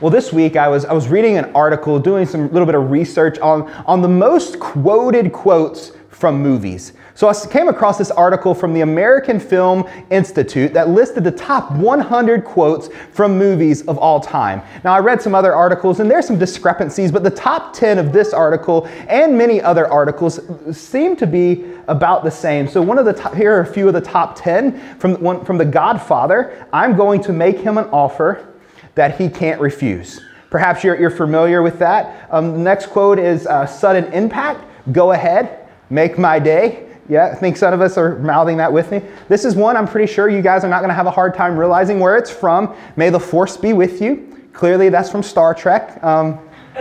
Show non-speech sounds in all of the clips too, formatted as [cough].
Well, this week I was, I was reading an article, doing some little bit of research on, on the most quoted quotes from movies. So I came across this article from the American Film Institute that listed the top 100 quotes from movies of all time. Now, I read some other articles and there's some discrepancies, but the top 10 of this article and many other articles seem to be about the same. So one of the top, here are a few of the top 10 from one, from The Godfather. I'm going to make him an offer that he can't refuse. Perhaps you're, you're familiar with that. Um, the next quote is uh, sudden impact. Go ahead, make my day. Yeah, I think some of us are mouthing that with me. This is one I'm pretty sure you guys are not going to have a hard time realizing where it's from. May the force be with you. Clearly, that's from Star Trek. Um, [laughs]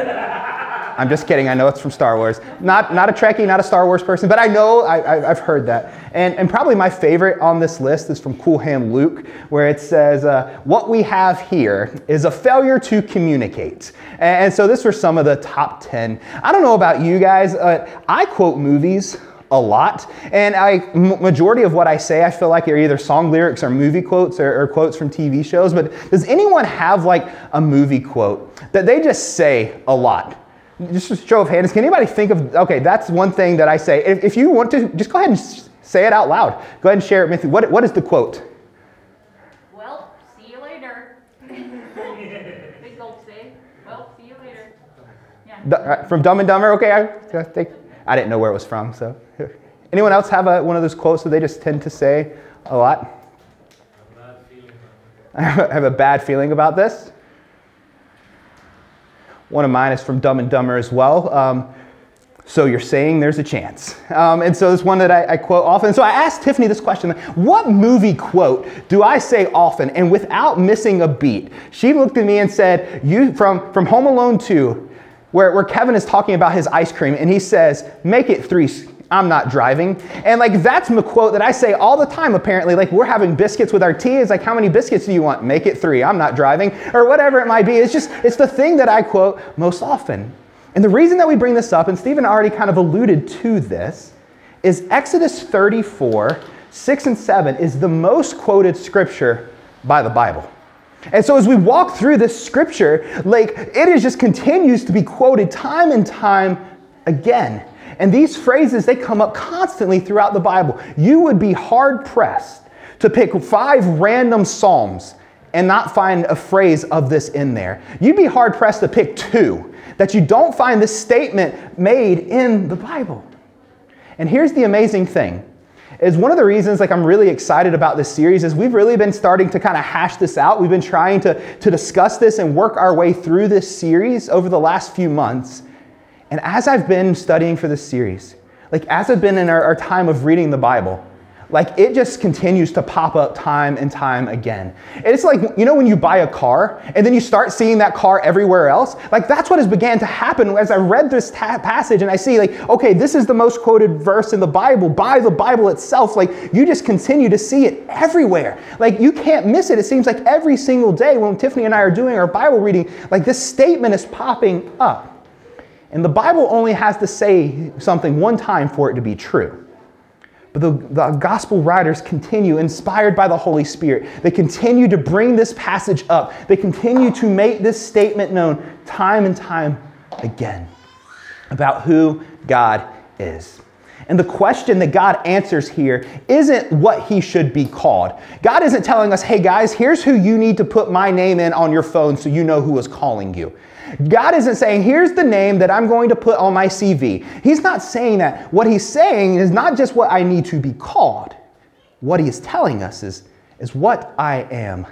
I'm just kidding. I know it's from Star Wars. Not, not a Trekkie, not a Star Wars person, but I know I, have heard that. And, and probably my favorite on this list is from Cool Hand Luke, where it says, uh, What we have here is a failure to communicate. And, and so this were some of the top 10. I don't know about you guys, uh, I quote movies a lot. And I, majority of what I say, I feel like are either song lyrics or movie quotes or, or, quotes from TV shows. But does anyone have like a movie quote that they just say a lot? Just a show of hands, can anybody think of, okay, that's one thing that I say. If, if you want to, just go ahead and say it out loud. Go ahead and share it with me. What, what is the quote? Well, see you later. [laughs] Big gulp say, well, see you later. Yeah. Uh, from Dumb and Dumber, okay, I, I, think, I didn't know where it was from, so. [laughs] Anyone else have a, one of those quotes that they just tend to say a lot? I have a bad feeling about [laughs] this. One of mine is from Dumb and Dumber as well. Um, so you're saying there's a chance. Um, and so this one that I, I, quote often. So I asked Tiffany this question What movie quote do I say often and without missing a beat? She looked at me and said, You from, from Home Alone 2, where, where Kevin is talking about his ice cream, and he says, Make it three I'm not driving. And like that's a quote that I say all the time, apparently. Like we're having biscuits with our tea. It's like, how many biscuits do you want? Make it three. I'm not driving. Or whatever it might be. It's just, it's the thing that I quote most often. And the reason that we bring this up, and Stephen already kind of alluded to this, is Exodus 34, 6 and 7 is the most quoted scripture by the Bible. And so as we walk through this scripture, like it is just continues to be quoted time and time again. And these phrases, they come up constantly throughout the Bible. You would be hard pressed to pick five random Psalms and not find a phrase of this in there. You'd be hard pressed to pick two that you don't find this statement made in the Bible. And here's the amazing thing is one of the reasons like i'm really excited about this series is we've really been starting to kind of hash this out we've been trying to, to discuss this and work our way through this series over the last few months and as I've been studying for this series, like as I've been in our, our, time of reading the Bible, like it just continues to pop up time and time again. And it's like, you know, when you buy a car and then you start seeing that car everywhere else, like that's what has began to happen as I read this ta- passage and I see like, okay, this is the most quoted verse in the Bible by the Bible itself. Like you just continue to see it everywhere. Like you can't miss it. It seems like every single day when Tiffany and I are doing our Bible reading, like this statement is popping up. And the Bible only has to say something one time for it to be true. But the, the, gospel writers continue, inspired by the Holy Spirit. They continue to bring this passage up. They continue to make this statement known time and time again about who God is. And the question that God answers here isn't what he should be called. God isn't telling us, hey guys, here's who you need to put my name in on your phone so you know who is calling you. God isn't saying, here's the name that I'm going to put on my CV. He's not saying that. What he's saying is not just what I need to be called. What he is telling us is, is what I am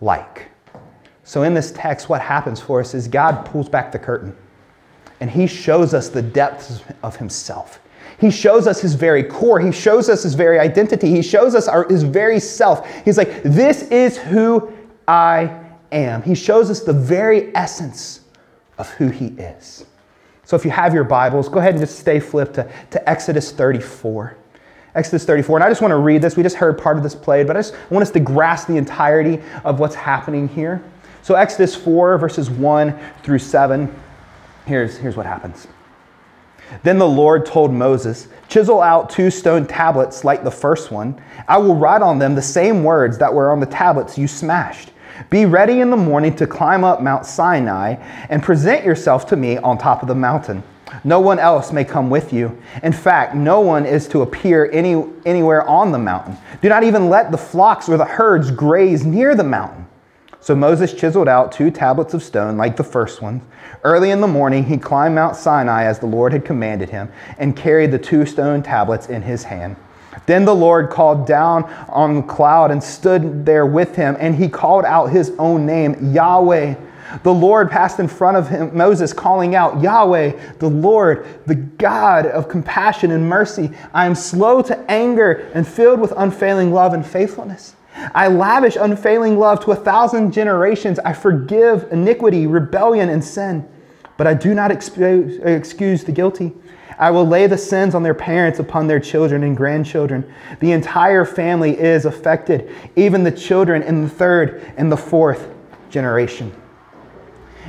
like. So in this text, what happens for us is God pulls back the curtain and he shows us the depths of himself. He shows us his very core. He shows us his very identity. He shows us our, his very self. He's like, This is who I am. He shows us the very essence of who he is. So if you have your Bibles, go ahead and just stay flipped to, to Exodus 34. Exodus 34. And I just want to read this. We just heard part of this played, but I just want us to grasp the entirety of what's happening here. So, Exodus 4, verses 1 through 7. Here's, here's what happens. Then the Lord told Moses, Chisel out two stone tablets like the first one. I will write on them the same words that were on the tablets you smashed. Be ready in the morning to climb up Mount Sinai and present yourself to me on top of the mountain. No one else may come with you. In fact, no one is to appear any, anywhere on the mountain. Do not even let the flocks or the herds graze near the mountain. So Moses chiseled out two tablets of stone like the first ones. Early in the morning, he climbed Mount Sinai as the Lord had commanded him and carried the two stone tablets in his hand. Then the Lord called down on the cloud and stood there with him, and he called out his own name, Yahweh. The Lord passed in front of him, Moses, calling out, Yahweh, the Lord, the God of compassion and mercy. I am slow to anger and filled with unfailing love and faithfulness. I lavish unfailing love to a thousand generations. I forgive iniquity, rebellion, and sin, but I do not excuse the guilty. I will lay the sins on their parents upon their children and grandchildren. The entire family is affected, even the children in the third and the fourth generation.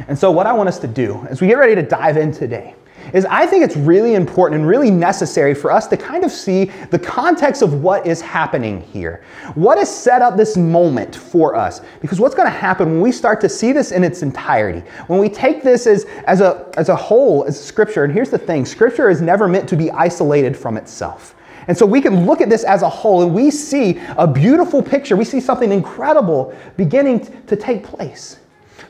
And so, what I want us to do as we get ready to dive in today is I think it's really important and really necessary for us to kind of see the context of what is happening here. What has set up this moment for us? Because what's going to happen when we start to see this in its entirety, when we take this as, as, a, as a whole, as scripture, and here's the thing scripture is never meant to be isolated from itself. And so we can look at this as a whole and we see a beautiful picture. We see something incredible beginning to take place.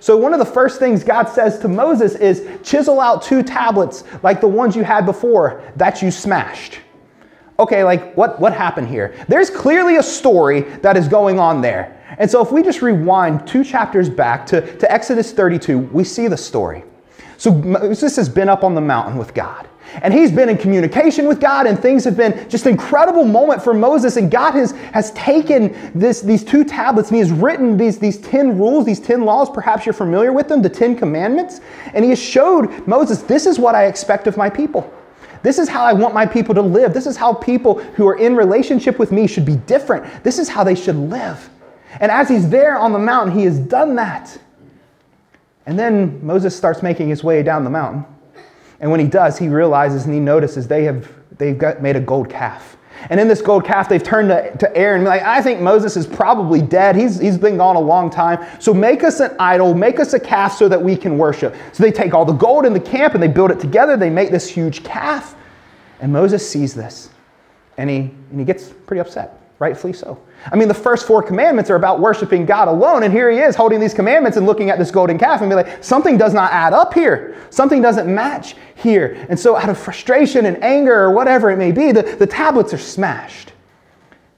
So, one of the first things God says to Moses is chisel out two tablets like the ones you had before that you smashed. Okay, like what, what happened here? There's clearly a story that is going on there. And so, if we just rewind two chapters back to, to Exodus 32, we see the story. So, Moses has been up on the mountain with God. And he's been in communication with God, and things have been just incredible moment for Moses. And God has, has taken this, these two tablets and he has written these, these 10 rules, these 10 laws. Perhaps you're familiar with them, the 10 commandments. And he has showed Moses, this is what I expect of my people. This is how I want my people to live. This is how people who are in relationship with me should be different. This is how they should live. And as he's there on the mountain, he has done that. And then Moses starts making his way down the mountain. And when he does, he realizes and he notices they have they've got, made a gold calf. And in this gold calf, they've turned to, to Aaron like, I think Moses is probably dead. He's, he's been gone a long time. So make us an idol, make us a calf so that we can worship. So they take all the gold in the camp and they build it together. They make this huge calf. And Moses sees this and he, and he gets pretty upset, rightfully so. I mean, the first four commandments are about worshiping God alone, and here he is holding these commandments and looking at this golden calf and be like, something does not add up here. Something doesn't match here. And so, out of frustration and anger or whatever it may be, the, the tablets are smashed.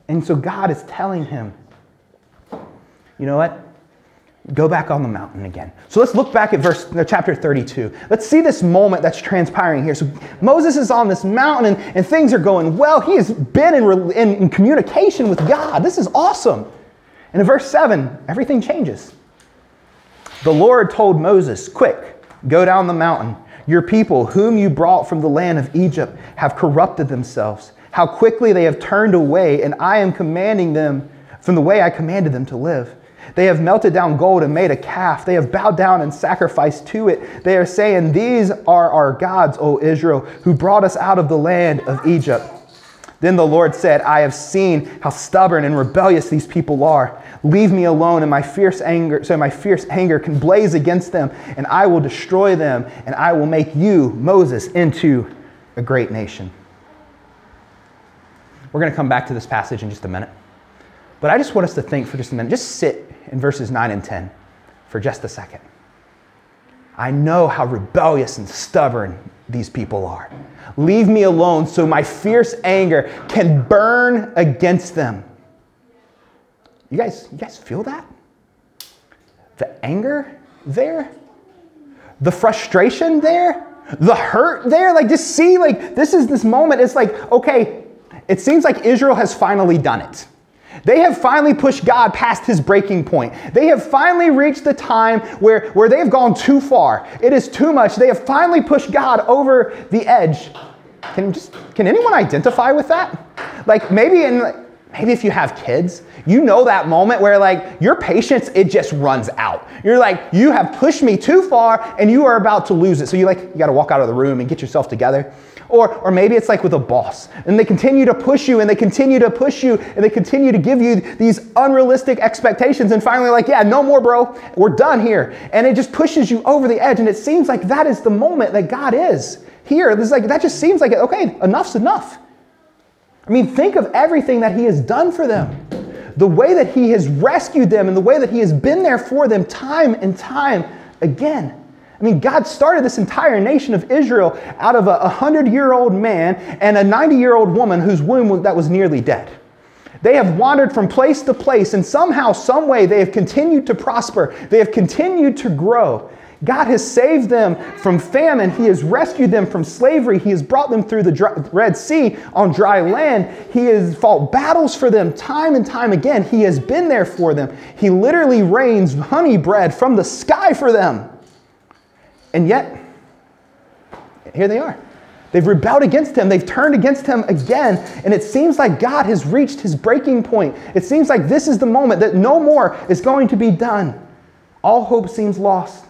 And so, God is telling him, you know what? Go back on the mountain again. So let's look back at verse chapter 32. Let's see this moment that's transpiring here. So Moses is on this mountain and, and things are going well. He has been in, in, in communication with God. This is awesome. And in verse 7, everything changes. The Lord told Moses, Quick, go down the mountain. Your people, whom you brought from the land of Egypt, have corrupted themselves. How quickly they have turned away, and I am commanding them from the way I commanded them to live. They have melted down gold and made a calf. They have bowed down and sacrificed to it. They are saying, These are our gods, O Israel, who brought us out of the land of Egypt. Then the Lord said, I have seen how stubborn and rebellious these people are. Leave me alone, and my fierce anger, so my fierce anger can blaze against them, and I will destroy them, and I will make you, Moses, into a great nation. We're going to come back to this passage in just a minute. But I just want us to think for just a minute. Just sit in verses 9 and 10 for just a second. I know how rebellious and stubborn these people are. Leave me alone so my fierce anger can burn against them. You guys, you guys feel that? The anger there? The frustration there? The hurt there? Like just see like this is this moment it's like okay, it seems like Israel has finally done it. They have finally pushed God past his breaking point. They have finally reached the time where, where they have gone too far. It is too much. They have finally pushed God over the edge. Can, just, can anyone identify with that? Like maybe in Maybe if you have kids, you know that moment where like your patience it just runs out. You're like you have pushed me too far and you are about to lose it. So you like you got to walk out of the room and get yourself together. Or or maybe it's like with a boss and they continue to push you and they continue to push you and they continue to give you these unrealistic expectations and finally like, yeah, no more bro. We're done here. And it just pushes you over the edge and it seems like that is the moment that God is here. This like that just seems like okay, enough's enough. I mean, think of everything that He has done for them, the way that He has rescued them, and the way that He has been there for them time and time again. I mean, God started this entire nation of Israel out of a 100 year old man and a 90 year old woman whose womb was, that was nearly dead. They have wandered from place to place, and somehow, some way, they have continued to prosper. They have continued to grow. God has saved them from famine. He has rescued them from slavery. He has brought them through the dry, Red Sea on dry land. He has fought battles for them time and time again. He has been there for them. He literally rains honey bread from the sky for them. And yet, here they are. They've rebelled against him. They've turned against him again. And it seems like God has reached his breaking point. It seems like this is the moment that no more is going to be done. All hope seems lost.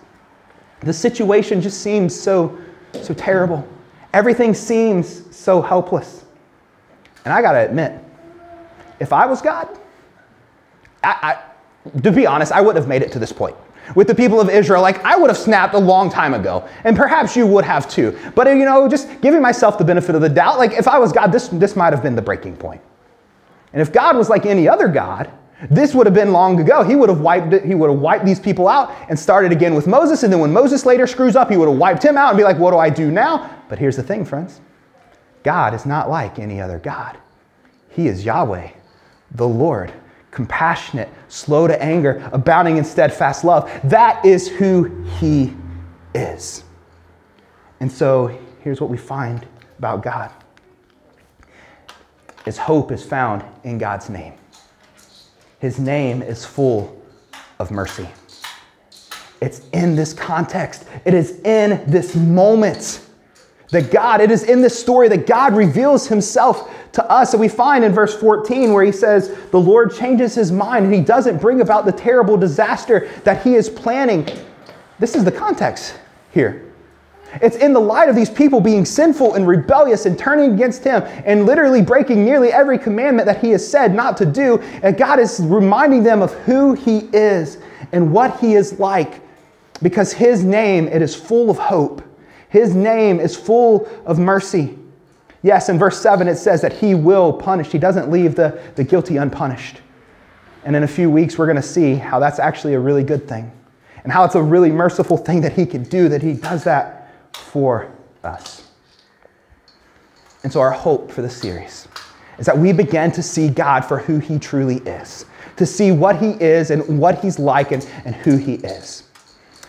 The situation just seems so, so terrible. Everything seems so helpless. And I got to admit, if I was God, I, I, to be honest, I wouldn't have made it to this point. With the people of Israel, like I would have snapped a long time ago, and perhaps you would have too. But you know, just giving myself the benefit of the doubt, like if I was God, this, this might have been the breaking point. And if God was like any other God, this would have been long ago. He would have wiped it, he would have wiped these people out and started again with Moses. And then when Moses later screws up, he would have wiped him out and be like, what do I do now? But here's the thing, friends. God is not like any other God. He is Yahweh, the Lord, compassionate, slow to anger, abounding in steadfast love. That is who he is. And so here's what we find about God. His hope is found in God's name. His name is full of mercy. It's in this context, it is in this moment that God, it is in this story that God reveals himself to us. And we find in verse 14 where he says, The Lord changes his mind and he doesn't bring about the terrible disaster that he is planning. This is the context here. It's in the light of these people being sinful and rebellious and turning against Him and literally breaking nearly every commandment that He has said not to do. And God is reminding them of who He is and what He is like because His name, it is full of hope. His name is full of mercy. Yes, in verse 7, it says that He will punish, He doesn't leave the, the guilty unpunished. And in a few weeks, we're going to see how that's actually a really good thing and how it's a really merciful thing that He can do, that He does that for us. And so, our hope for the series is that we begin to see God for who He truly is, to see what He is and what He's like and, and who He is.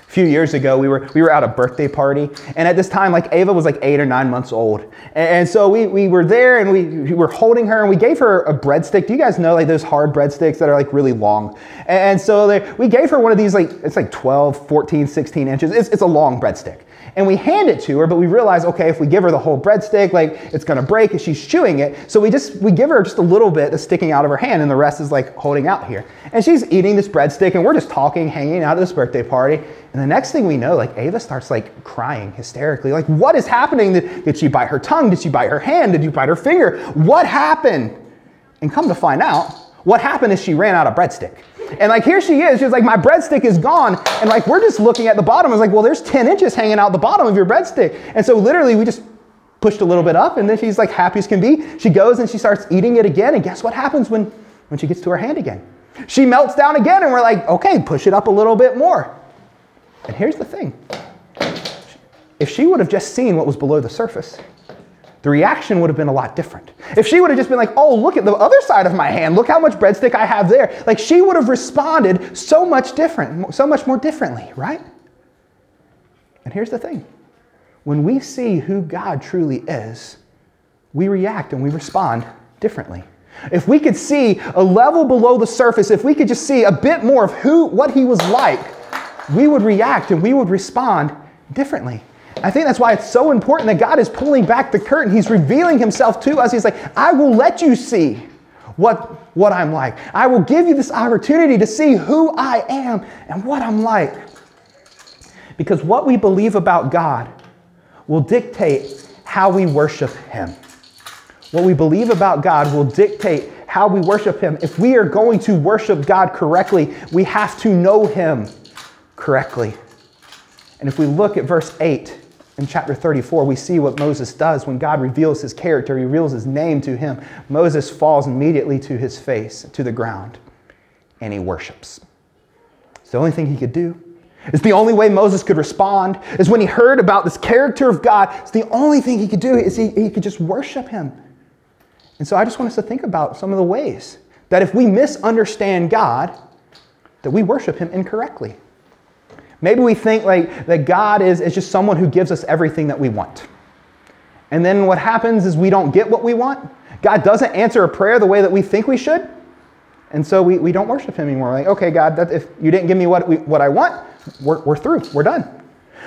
A few years ago, we were, we were at a birthday party, and at this time, like Ava was like eight or nine months old. And, so we, we were there and we, we were holding her, and we gave her a breadstick. Do you guys know like those hard breadsticks that are like really long? And so they, we gave her one of these, like, it's like 12, 14, 16 inches. It's, it's a long breadstick and we hand it to her, but we realize, okay, if we give her the whole breadstick, like it's gonna break as she's chewing it. So we just we give her just a little bit that's sticking out of her hand, and the rest is like holding out here. And she's eating this breadstick, and we're just talking, hanging out at this birthday party. And the next thing we know, like Ava starts like crying hysterically. Like, what is happening? Did, did she bite her tongue? Did she bite her hand? Did you bite her finger? What happened? And come to find out, what happened is she ran out of breadstick. And like here she is, she's like, my breadstick is gone. And like we're just looking at the bottom. I was like, well, there's 10 inches hanging out the bottom of your breadstick. And so literally we just pushed a little bit up and then she's like happy as can be. She goes and she starts eating it again. And guess what happens when, when she gets to her hand again? She melts down again and we're like, okay, push it up a little bit more. And here's the thing. If she would have just seen what was below the surface, the reaction would have been a lot different. If she would have just been like, oh, look at the other side of my hand, look how much breadstick I have there, like she would have responded so much different, so much more differently, right? And here's the thing when we see who God truly is, we react and we respond differently. If we could see a level below the surface, if we could just see a bit more of who what he was like, we would react and we would respond differently. I think that's why it's so important that God is pulling back the curtain. He's revealing himself to us. He's like, I will let you see what, what I'm like. I will give you this opportunity to see who I am and what I'm like. Because what we believe about God will dictate how we worship Him. What we believe about God will dictate how we worship Him. If we are going to worship God correctly, we have to know Him correctly. And if we look at verse 8 in chapter 34, we see what Moses does when God reveals his character, he reveals his name to him. Moses falls immediately to his face, to the ground, and he worships. It's the only thing he could do. It's the only way Moses could respond, is when he heard about this character of God. It's the only thing he could do is he, he could just worship him. And so I just want us to think about some of the ways that if we misunderstand God, that we worship him incorrectly. Maybe we think like that God is, is just someone who gives us everything that we want. And then what happens is we don't get what we want. God doesn't answer a prayer the way that we think we should. And so we, we don't worship him anymore. Like, okay, God, that, if you didn't give me what, we, what I want, we're, we're through. We're done.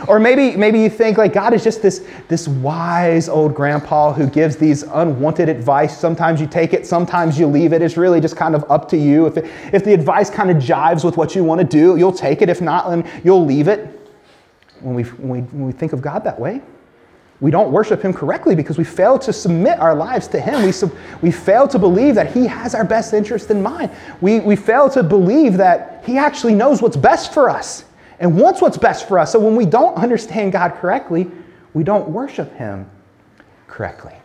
Or maybe, maybe you think like God is just this, this wise old grandpa who gives these unwanted advice. Sometimes you take it, sometimes you leave it. It's really just kind of up to you. If, it, if the advice kind of jives with what you want to do, you'll take it. If not, then you'll leave it. When we, when we, when we think of God that way, we don't worship Him correctly because we fail to submit our lives to Him. We, we fail to believe that He has our best interest in mind. We, we fail to believe that He actually knows what's best for us and wants what's best for us. So when we don't understand God correctly, we don't worship Him correctly.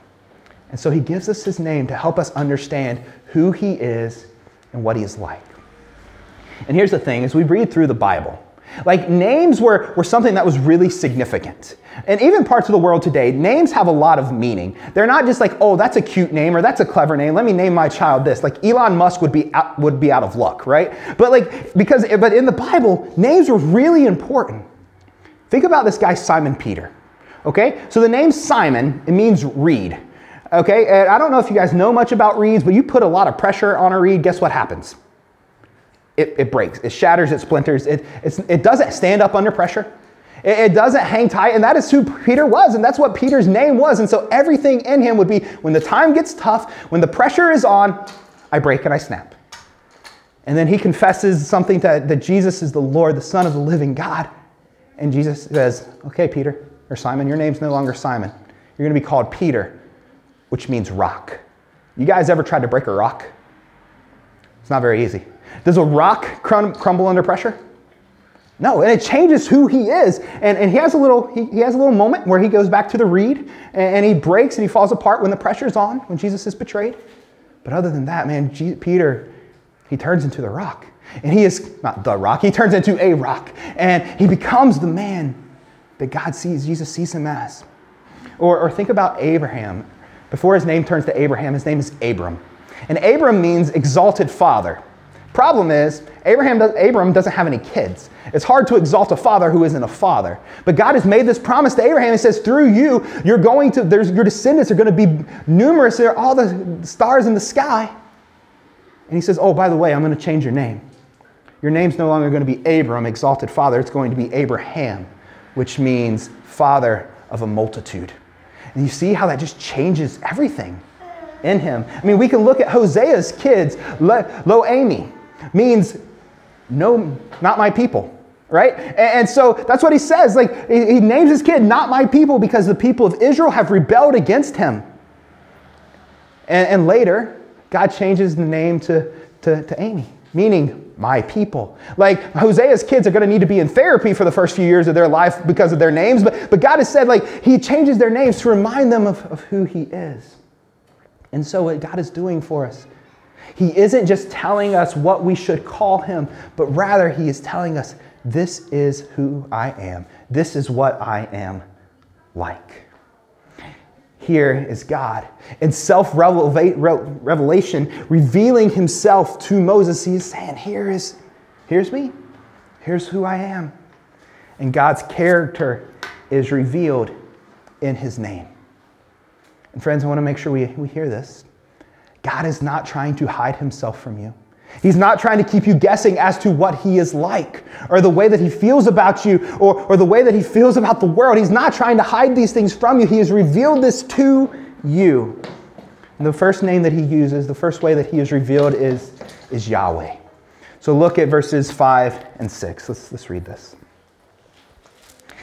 And so He gives us His name to help us understand who He is and what He is like. And here's the thing as we read through the Bible, like names were, were something that was really significant. And even parts of the world today, names have a lot of meaning. They're not just like, oh, that's a cute name or that's a clever name. Let me name my child this. Like Elon Musk would be out, would be out of luck, right? But like because but in the Bible, names were really important. Think about this guy Simon Peter. Okay? So the name Simon, it means reed. Okay? And I don't know if you guys know much about reeds, but you put a lot of pressure on a reed, guess what happens? It, it breaks, it shatters, it splinters, it, it doesn't stand up under pressure. It, doesn't hang tight, and that is who Peter was, and that's what Peter's name was. And so everything in him would be when the time gets tough, when the pressure is on, I break and I snap. And then he confesses something that, that Jesus is the Lord, the Son of the living God. And Jesus says, Okay, Peter, or Simon, your name's no longer Simon. You're going to be called Peter, which means rock. You guys ever tried to break a rock? It's not very easy. Does a rock crumble under pressure? No, and it changes who he is. And, and he, has a little, he, he has a little moment where he goes back to the reed and, and he breaks and he falls apart when the pressure's on, when Jesus is betrayed. But other than that, man, G- Peter, he turns into the rock. And he is not the rock, he turns into a rock. And he becomes the man that God sees, Jesus sees him as. Or, or think about Abraham. Before his name turns to Abraham, his name is Abram. And Abram means exalted father. Problem is, Abraham does, Abram doesn't have any kids. It's hard to exalt a father who isn't a father. But God has made this promise to Abraham. He says, through you, you're going to, there's, your descendants are going to be numerous. There are all the stars in the sky. And he says, oh, by the way, I'm going to change your name. Your name's no longer going to be Abram, exalted father. It's going to be Abraham, which means father of a multitude. And you see how that just changes everything in him. I mean, we can look at Hosea's kids, Lo Ami means no, not my people, right? And, so that's what he says. Like he names his kid not my people because the people of Israel have rebelled against him. And, and later, God changes the name to, to, to Ami, meaning my people. Like Hosea's kids are going to need to be in therapy for the first few years of their life because of their names, but, but God has said, like, He changes their names to remind them of, of who He is. And so, what God is doing for us he isn't just telling us what we should call him, but rather he is telling us, This is who I am. This is what I am like. Here is God in self revelation, revealing himself to Moses. He is saying, Here is, here's me. Here's who I am. And God's character is revealed in his name. And friends, I want to make sure we, we hear this. God is not trying to hide himself from you. He's not trying to keep you guessing as to what he is like or the way that he feels about you or, or the way that he feels about the world. He's not trying to hide these things from you. He has revealed this to you And the first name that he uses, the first way that he is revealed is, is Yahweh. So look at verses 5 and 6. Let's, let's read this.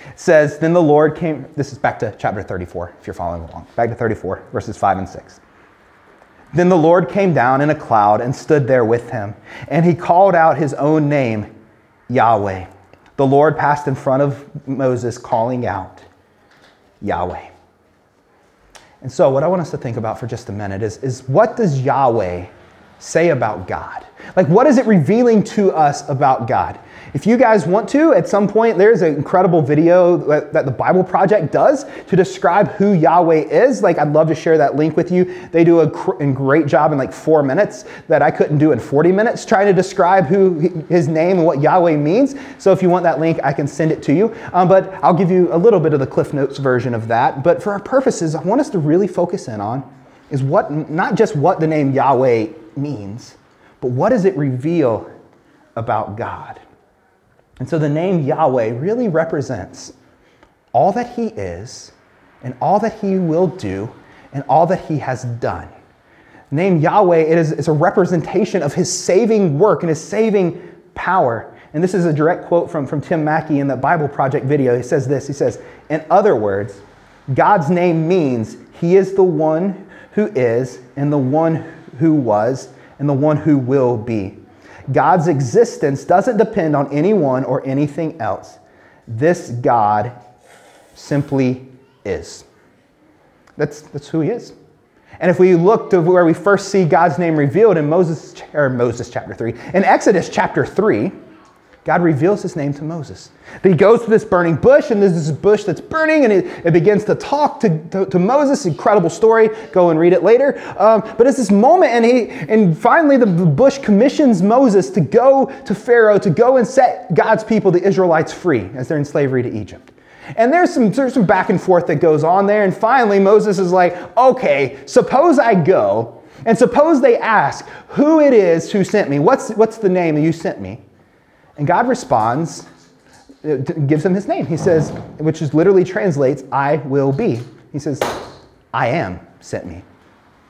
It says, Then the Lord came, this is back to chapter 34, if you're following along. Back to 34, verses 5 and 6. Then the Lord came down in a cloud and stood there with him, and he called out his own name, Yahweh. The Lord passed in front of Moses, calling out, Yahweh. And so, what I want us to think about for just a minute is, is what does Yahweh say about God? Like, what is it revealing to us about God? If you guys want to, at some point, there's an incredible video that, that, the Bible Project does to describe who Yahweh is. Like, I'd love to share that link with you. They do a, cr- a great job in like four minutes that I couldn't do in 40 minutes trying to describe who his name and what Yahweh means. So, if you want that link, I can send it to you. Um, but I'll give you a little bit of the Cliff Notes version of that. But for our purposes, I want us to really focus in on is what, not just what the name Yahweh means, but what does it reveal about God? And so the name Yahweh really represents all that He is and all that He will do and all that He has done. The name Yahweh it is, is a representation of His saving work and His saving power. And this is a direct quote from, from Tim Mackie in the Bible Project video. He says this He says, In other words, God's name means He is the one who is, and the one who was, and the one who will be. God's existence doesn't depend on anyone or anything else. This God simply is. That's, that's who he is. And if we look to where we first see God's name revealed in Moses, or Moses chapter 3, in Exodus chapter 3, God reveals his name to Moses. He goes to this burning bush, and there's this bush that's burning, and it, it begins to talk to, to, to, Moses. Incredible story. Go and read it later. Um, but it's this moment, and he and finally the, the bush commissions Moses to go to Pharaoh to go and set God's people, the Israelites, free as they're in slavery to Egypt. And there's some, there's some back and forth that goes on there. And finally, Moses is like, okay, suppose I go, and suppose they ask who it is who sent me. What's, what's the name you sent me? And God responds, uh, gives him his name. He says, which is literally translates, I will be. He says, I am sent me.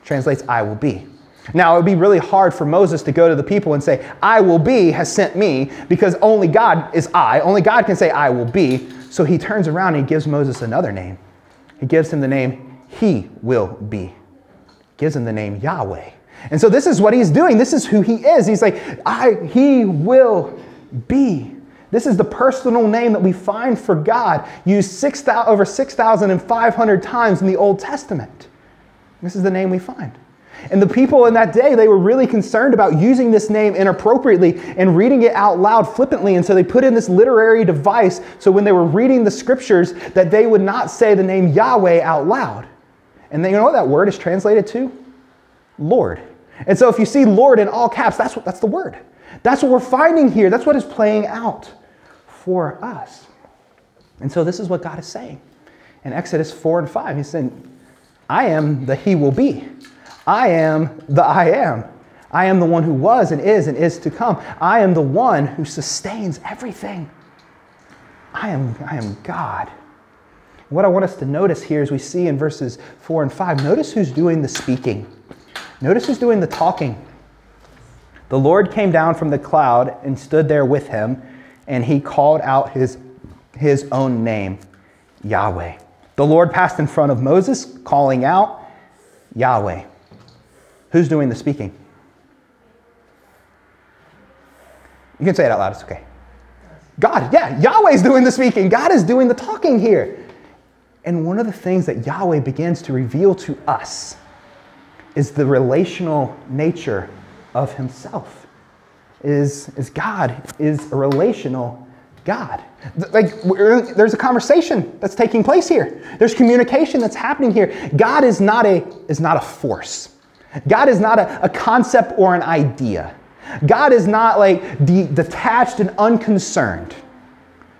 Translates, I will be. Now, it would be really hard for Moses to go to the people and say, I will be has sent me, because only God is I. Only God can say, I will be. So he turns around and he gives Moses another name. He gives him the name, He will be. Gives him the name Yahweh. And so this is what he's doing. This is who he is. He's like, I, He will be. This is the personal name that we find for God, used 6, 000, over 6,500 times in the Old Testament. This is the name we find. And the people in that day, they were really concerned about using this name inappropriately and reading it out loud flippantly. And so they put in this literary device so when they were reading the scriptures that they would not say the name Yahweh out loud. And then, you know what that word is translated to? Lord. And so if you see Lord in all caps, that's, what, that's the word. That's what we're finding here. That's what is playing out for us. And so this is what God is saying. In Exodus 4 and 5, He's saying, I am the He will be. I am the I am. I am the one who was and is and is to come. I am the one who sustains everything. I am, I am God. What I want us to notice here as we see in verses 4 and 5, notice who's doing the speaking. Notice who's doing the talking. The Lord came down from the cloud and stood there with him, and he called out his, his own name, Yahweh. The Lord passed in front of Moses, calling out, Yahweh. Who's doing the speaking? You can say it out loud, it's okay. God, yeah, Yahweh's doing the speaking. God is doing the talking here. And one of the things that Yahweh begins to reveal to us is the relational nature of himself. Is, is God is a relational God. Like er, there's a conversation that's taking place here. There's communication that's happening here. God is not a is not a force. God is not a, a concept or an idea. God is not like de- detached and unconcerned.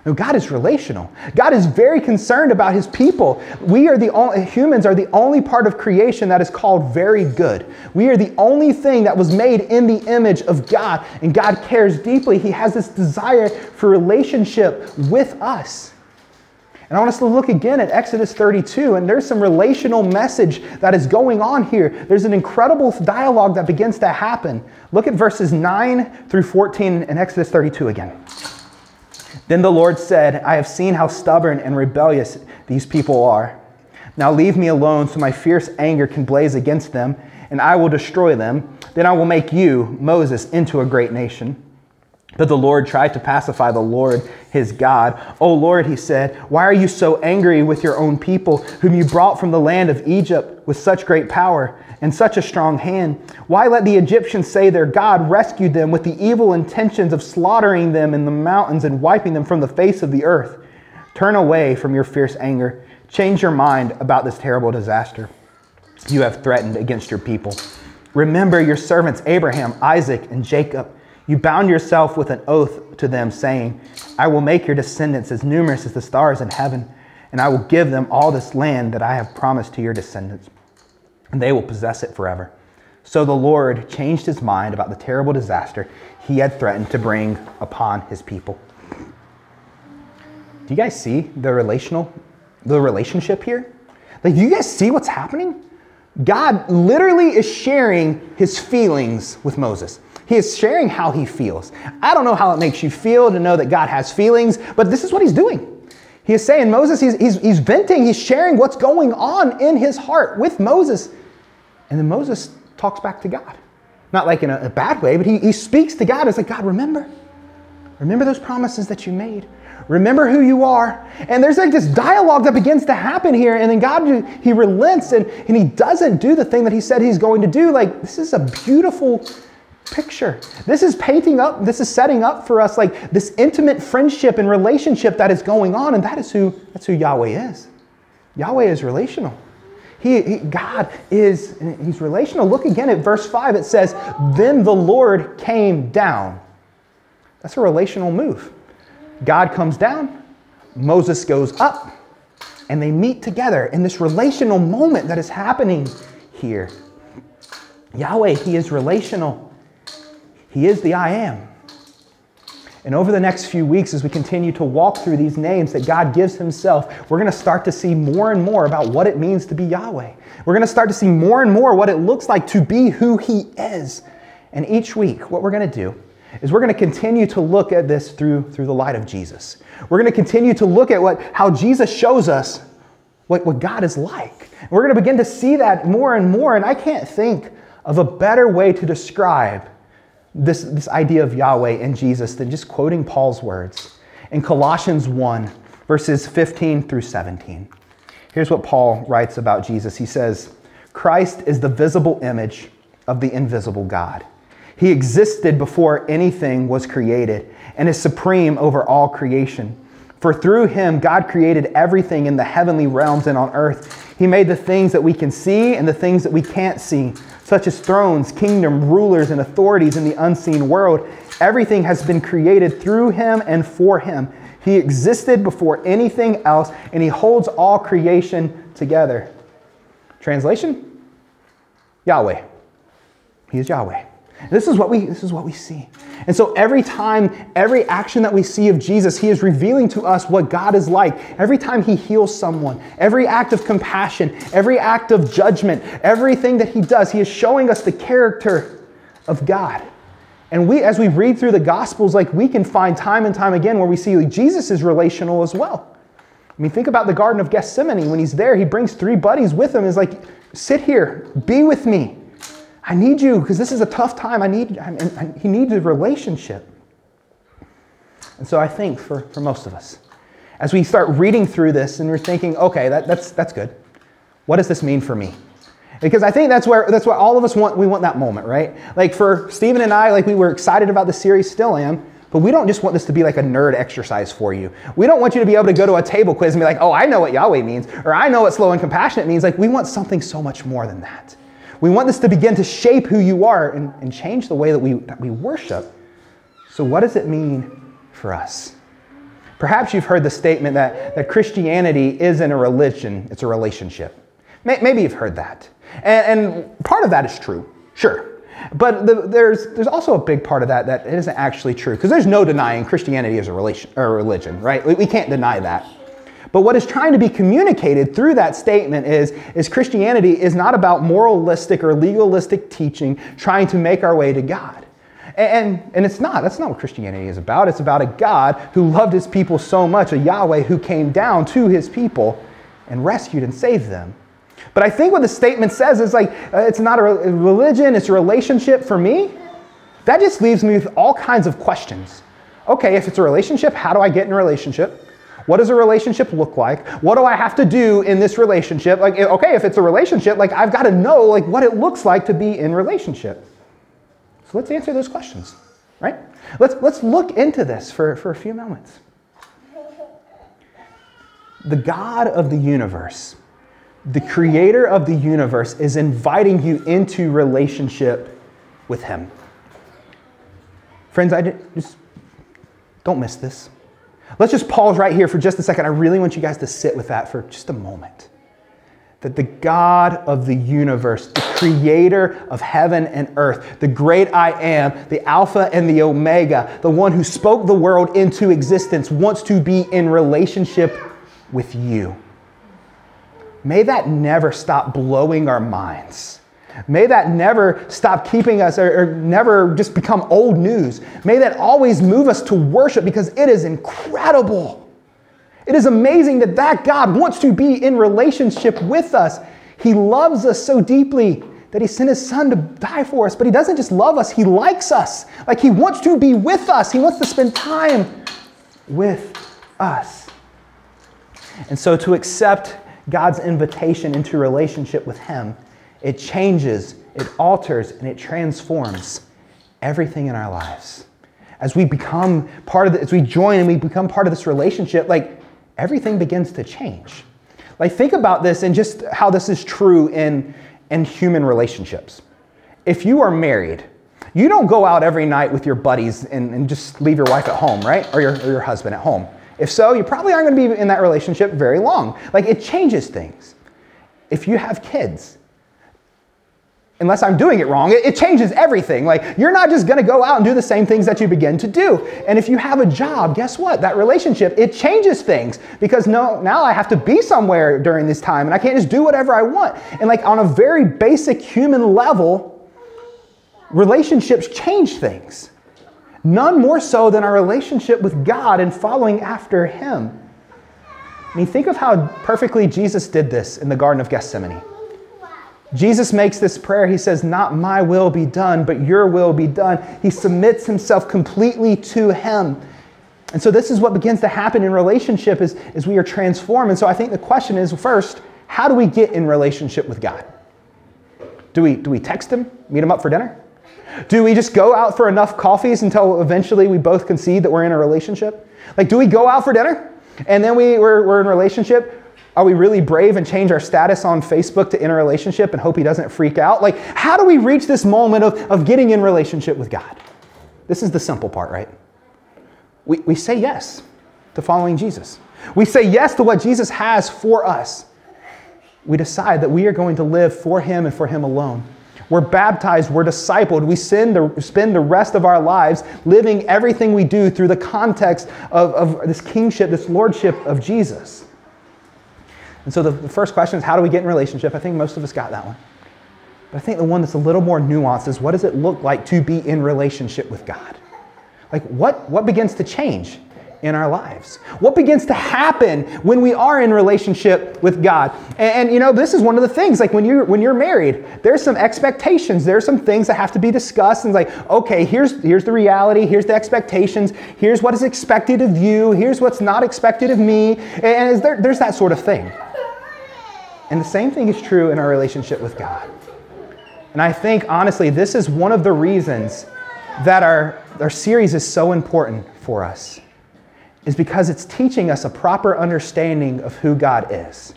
No, God is relational. God is very concerned about his people. We are the only, humans are the only part of creation that is called very good. We are the only thing that was made in the image of God, and God cares deeply. He has this desire for relationship with us. And I want us to look again at Exodus 32, and there's some relational message that is going on here. There's an incredible dialogue that begins to happen. Look at verses 9 through 14 in Exodus 32 again. Then the Lord said, I have seen how stubborn and rebellious these people are. Now leave me alone so my fierce anger can blaze against them, and I will destroy them. Then I will make you, Moses, into a great nation. But the Lord tried to pacify the Lord his God. O Lord, he said, why are you so angry with your own people, whom you brought from the land of Egypt with such great power and such a strong hand? Why let the Egyptians say their God rescued them with the evil intentions of slaughtering them in the mountains and wiping them from the face of the earth? Turn away from your fierce anger. Change your mind about this terrible disaster you have threatened against your people. Remember your servants Abraham, Isaac, and Jacob you bound yourself with an oath to them, saying, I will make your descendants as numerous as the stars in heaven, and I will give them all this land that I have promised to your descendants, and they will possess it forever. So the Lord changed his mind about the terrible disaster he had threatened to bring upon his people. Do you guys see the relational the relationship here? Like do you guys see what's happening? God literally is sharing his feelings with Moses. He is sharing how he feels. I don't know how it makes you feel to know that God has feelings, but this is what he's doing. He is saying, Moses, he's, he's, he's venting, he's sharing what's going on in his heart with Moses. And then Moses talks back to God. Not like in a, a bad way, but he, he speaks to God. It's like, God, remember. Remember those promises that you made. Remember who you are. And there's like this dialogue that begins to happen here. And then God, he relents and, and he doesn't do the thing that he said he's going to do. Like, this is a beautiful picture. This is painting up, this is setting up for us like this intimate friendship and relationship that is going on, and that is who that's who Yahweh is. Yahweh is relational. He, he, God is he's relational. Look again at verse 5. It says, "Then the Lord came down." That's a relational move. God comes down, Moses goes up, and they meet together in this relational moment that is happening here. Yahweh, he is relational. He is the I am. And over the next few weeks, as we continue to walk through these names that God gives Himself, we're going to start to see more and more about what it means to be Yahweh. We're going to start to see more and more what it looks like to be who He is. And each week, what we're going to do is we're going to continue to look at this through, through the light of Jesus. We're going to continue to look at what, how Jesus shows us what, what God is like. And we're going to begin to see that more and more. And I can't think of a better way to describe this, this idea of Yahweh and Jesus than just quoting Paul's words in Colossians 1, verses 15 through 17. Here's what Paul writes about Jesus. He says, Christ is the visible image of the invisible God. He existed before anything was created and is supreme over all creation. For through him, God created everything in the heavenly realms and on earth. He made the things that we can see and the things that we can't see such as thrones, kingdom, rulers, and authorities in the unseen world. Everything has been created through him and for him. He existed before anything else, and he holds all creation together. Translation? Yahweh. He is Yahweh. This is what we this is what we see. And so every time, every action that we see of Jesus, he is revealing to us what God is like. Every time he heals someone, every act of compassion, every act of judgment, everything that he does, he is showing us the character of God. And we as we read through the gospels like we can find time and time again where we see Jesus is relational as well. I mean, think about the Garden of Gethsemane. When he's there, he brings three buddies with him. He's like, sit here, be with me. I need you because this is a tough time. I need, I, I, he needs a relationship. And so I think for, for most of us, as we start reading through this and we're thinking, okay, that, that's, that's good. What does this mean for me? Because I think that's where that's what all of us want. We want that moment, right? Like for Stephen and I, like we were excited about the series, still am. But we don't just want this to be like a nerd exercise for you. We don't want you to be able to go to a table quiz and be like, oh, I know what Yahweh means, or I know what slow and compassionate means. Like, we want something so much more than that. We want this to begin to shape who you are and, and change the way that we, that we worship. So, what does it mean for us? Perhaps you've heard the statement that, that Christianity isn't a religion, it's a relationship. Maybe you've heard that. And, and part of that is true, sure. But the, there's, there's also a big part of that that isn't actually true, because there's no denying Christianity is a, relation, a religion, right? We, we can't deny that. But what is trying to be communicated through that statement is, is Christianity is not about moralistic or legalistic teaching trying to make our way to God. And, and it's not. That's not what Christianity is about. It's about a God who loved his people so much, a Yahweh who came down to his people and rescued and saved them. But I think what the statement says is like, uh, it's not a religion, it's a relationship for me. That just leaves me with all kinds of questions. Okay, if it's a relationship, how do I get in a relationship? What does a relationship look like? What do I have to do in this relationship? Like, eh, okay, if it's a relationship, like I've got to know like what it looks like to be in relationship. So let's answer those questions, right? Let's let's look into this for, for a few moments. The God of the universe, the creator of the universe, is inviting you into relationship with him. Friends, I just don't miss this. Let's just pause right here for just a second. I really want you guys to sit with that for just a moment. That the God of the universe, the creator of heaven and earth, the great I am, the Alpha and the Omega, the one who spoke the world into existence, wants to be in relationship with you. May that never stop blowing our minds. May that never stop keeping us or, or, never just become old news. May that always move us to worship because it is incredible. It is amazing that that God wants to be in relationship with us. He loves us so deeply that he sent his son to die for us, but he doesn't just love us, he likes us. Like he wants to be with us, he wants to spend time with us. And so to accept God's invitation into relationship with him it changes, it alters, and it transforms everything in our lives. As we become part of the, as we join and we become part of this relationship, like everything begins to change. Like think about this and just how this is true in, in human relationships. If you are married, you don't go out every night with your buddies and, and just leave your wife at home, right? Or your, or your husband at home. If so, you probably aren't going to be in that relationship very long. Like it changes things. If you have kids, unless I'm doing it wrong, it, it, changes everything. Like, you're not just gonna go out and do the same things that you begin to do. And if you have a job, guess what? That relationship, it changes things because no, now I have to be somewhere during this time and I can't just do whatever I want. And, like, on a very basic human level, relationships change things. None more so than our relationship with God and following after Him. I mean, think of how perfectly Jesus did this in the Garden of Gethsemane. Jesus makes this prayer. He says, Not my will be done, but your will be done. He submits himself completely to him. And so this is what begins to happen in relationship is, is we are transformed. And so I think the question is first, how do we get in relationship with God? Do we, do we text him, meet him up for dinner? Do we just go out for enough coffees until eventually we both concede that we're in a relationship? Like, do we go out for dinner and then we, we're, we're in relationship? Are we really brave and change our status on Facebook to in a relationship and hope he doesn't freak out? Like, how do we reach this moment of, of getting in relationship with God? This is the simple part, right? We, we say yes to following Jesus. We say yes to what Jesus has for us. We decide that we are going to live for him and for him alone. We're baptized, we're discipled, we spend the rest of our lives living everything we do through the context of, of this kingship, this lordship of Jesus. And so the, the first question is how do we get in relationship? I think most of us got that one. But I think the one that's a little more nuanced is what does it look like to be in relationship with God? Like what, what begins to change in our lives? What begins to happen when we are in relationship with God? And, and, you know, this is one of the things, like when you're when you're married, there's some expectations, there's some things that have to be discussed, and like, okay, here's here's the reality, here's the expectations, here's what is expected of you, here's what's not expected of me, and there, there's that sort of thing. And the same thing is true in our relationship with God. And I think, honestly, this is one of the reasons that our, our series is so important for us, is because it's teaching us a proper understanding of who God is.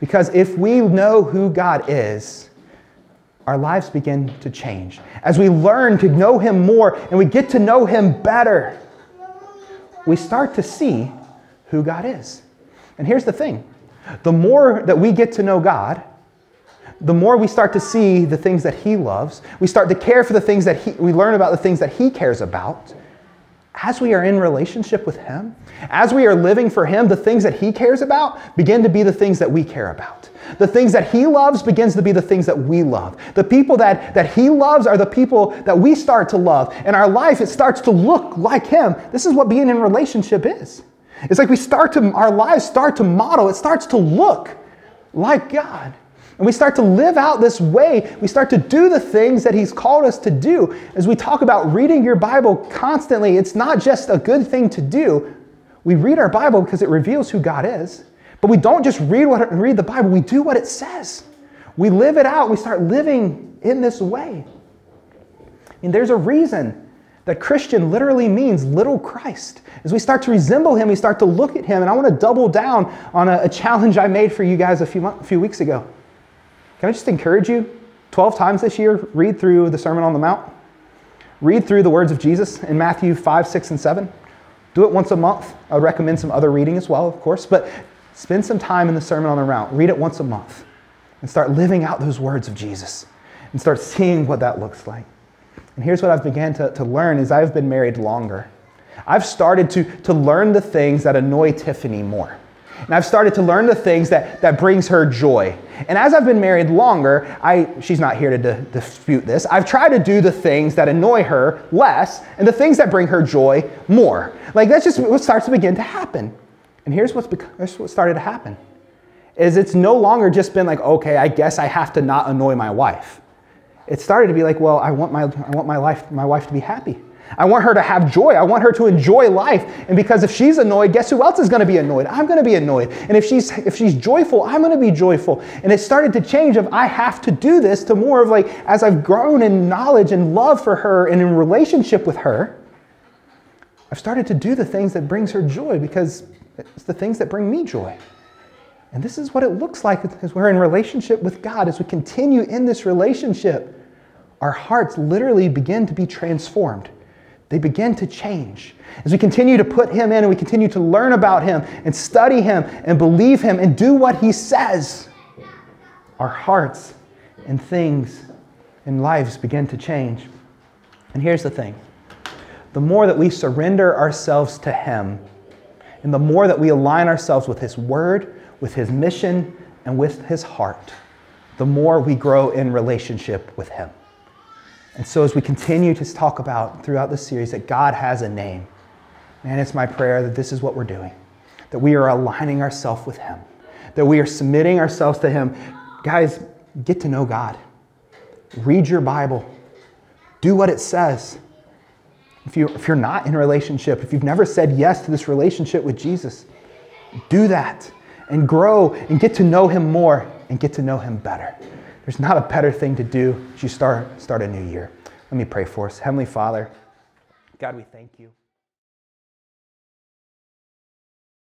Because if we know who God is, our lives begin to change. As we learn to know Him more and we get to know Him better, we start to see who God is. And here's the thing the more that we get to know God, the more we start to see the things that He loves, we start to care for the things that he, we learn about the things that He cares about, as we are in relationship with Him, as we are living for Him, the things that He cares about begin to be the things that we care about. The things that He loves begins to be the things that we love. The people that, that He loves are the people that we start to love. And our life, it starts to look like Him. This is what being in relationship is. It's like we start to, our lives start to model, it starts to look like God. And we start to live out this way. We start to do the things that He's called us to do. As we talk about reading your Bible constantly, it's not just a good thing to do. We read our Bible because it reveals who God is. But we don't just read, what, read the Bible, we do what it says. We live it out. We start living in this way. And there's a reason that Christian literally means little Christ. As we start to resemble him, we start to look at him. And I want to double down on a, a challenge I made for you guys a few, a few weeks ago. Can I just encourage you? 12 times this year, read through the Sermon on the Mount. Read through the words of Jesus in Matthew 5, 6, and 7. Do it once a month. I would recommend some other reading as well, of course, but spend some time in the Sermon on the Mount. Read it once a month and start living out those words of Jesus and start seeing what that looks like. And here's what I've began to, to learn is I've been married longer. I've started to, to learn the things that annoy Tiffany more. And I've started to learn the things that, that brings her joy. And as I've been married longer, I, she's not here to di- dispute this, I've tried to do the things that annoy her less and the things that bring her joy more. Like that's just what starts to begin to happen. And here's what's bec- here's what started to happen. Is it's no longer just been like, okay, I guess I have to not annoy my wife. It started to be like, well, I want my, I want my, life, my wife to be happy. I want her to have joy. I want her to enjoy life. And because if she's annoyed, guess who else is going to be annoyed? I'm going to be annoyed. And if she's if she's joyful, I'm going to be joyful. And it started to change of I have to do this to more of like as I've grown in knowledge and love for her and in relationship with her, I've started to do the things that brings her joy because it's the things that bring me joy. And this is what it looks like as we're in relationship with God, as we continue in this relationship. Our hearts literally begin to be transformed they begin to change. As we continue to put Him in and we continue to learn about Him and study Him and believe Him and do what He says, our hearts and things and lives begin to change. And here's the thing the more that we surrender ourselves to Him, and the more that we align ourselves with His Word, with His mission, and with His heart, the more we grow in relationship with Him. And so, as we continue to talk about throughout the series that God has a name, man, it's my prayer that this is what we're doing, that we are aligning ourselves with Him, that we are submitting ourselves to Him. Guys, get to know God. Read your Bible. Do what it says. If, you, if you're not in a relationship, if you've never said yes to this relationship with Jesus, do that and grow and get to know Him more and get to know Him better. There's not a better thing to do as you start, start a new year. Let me pray for us. Heavenly Father, God, we thank you.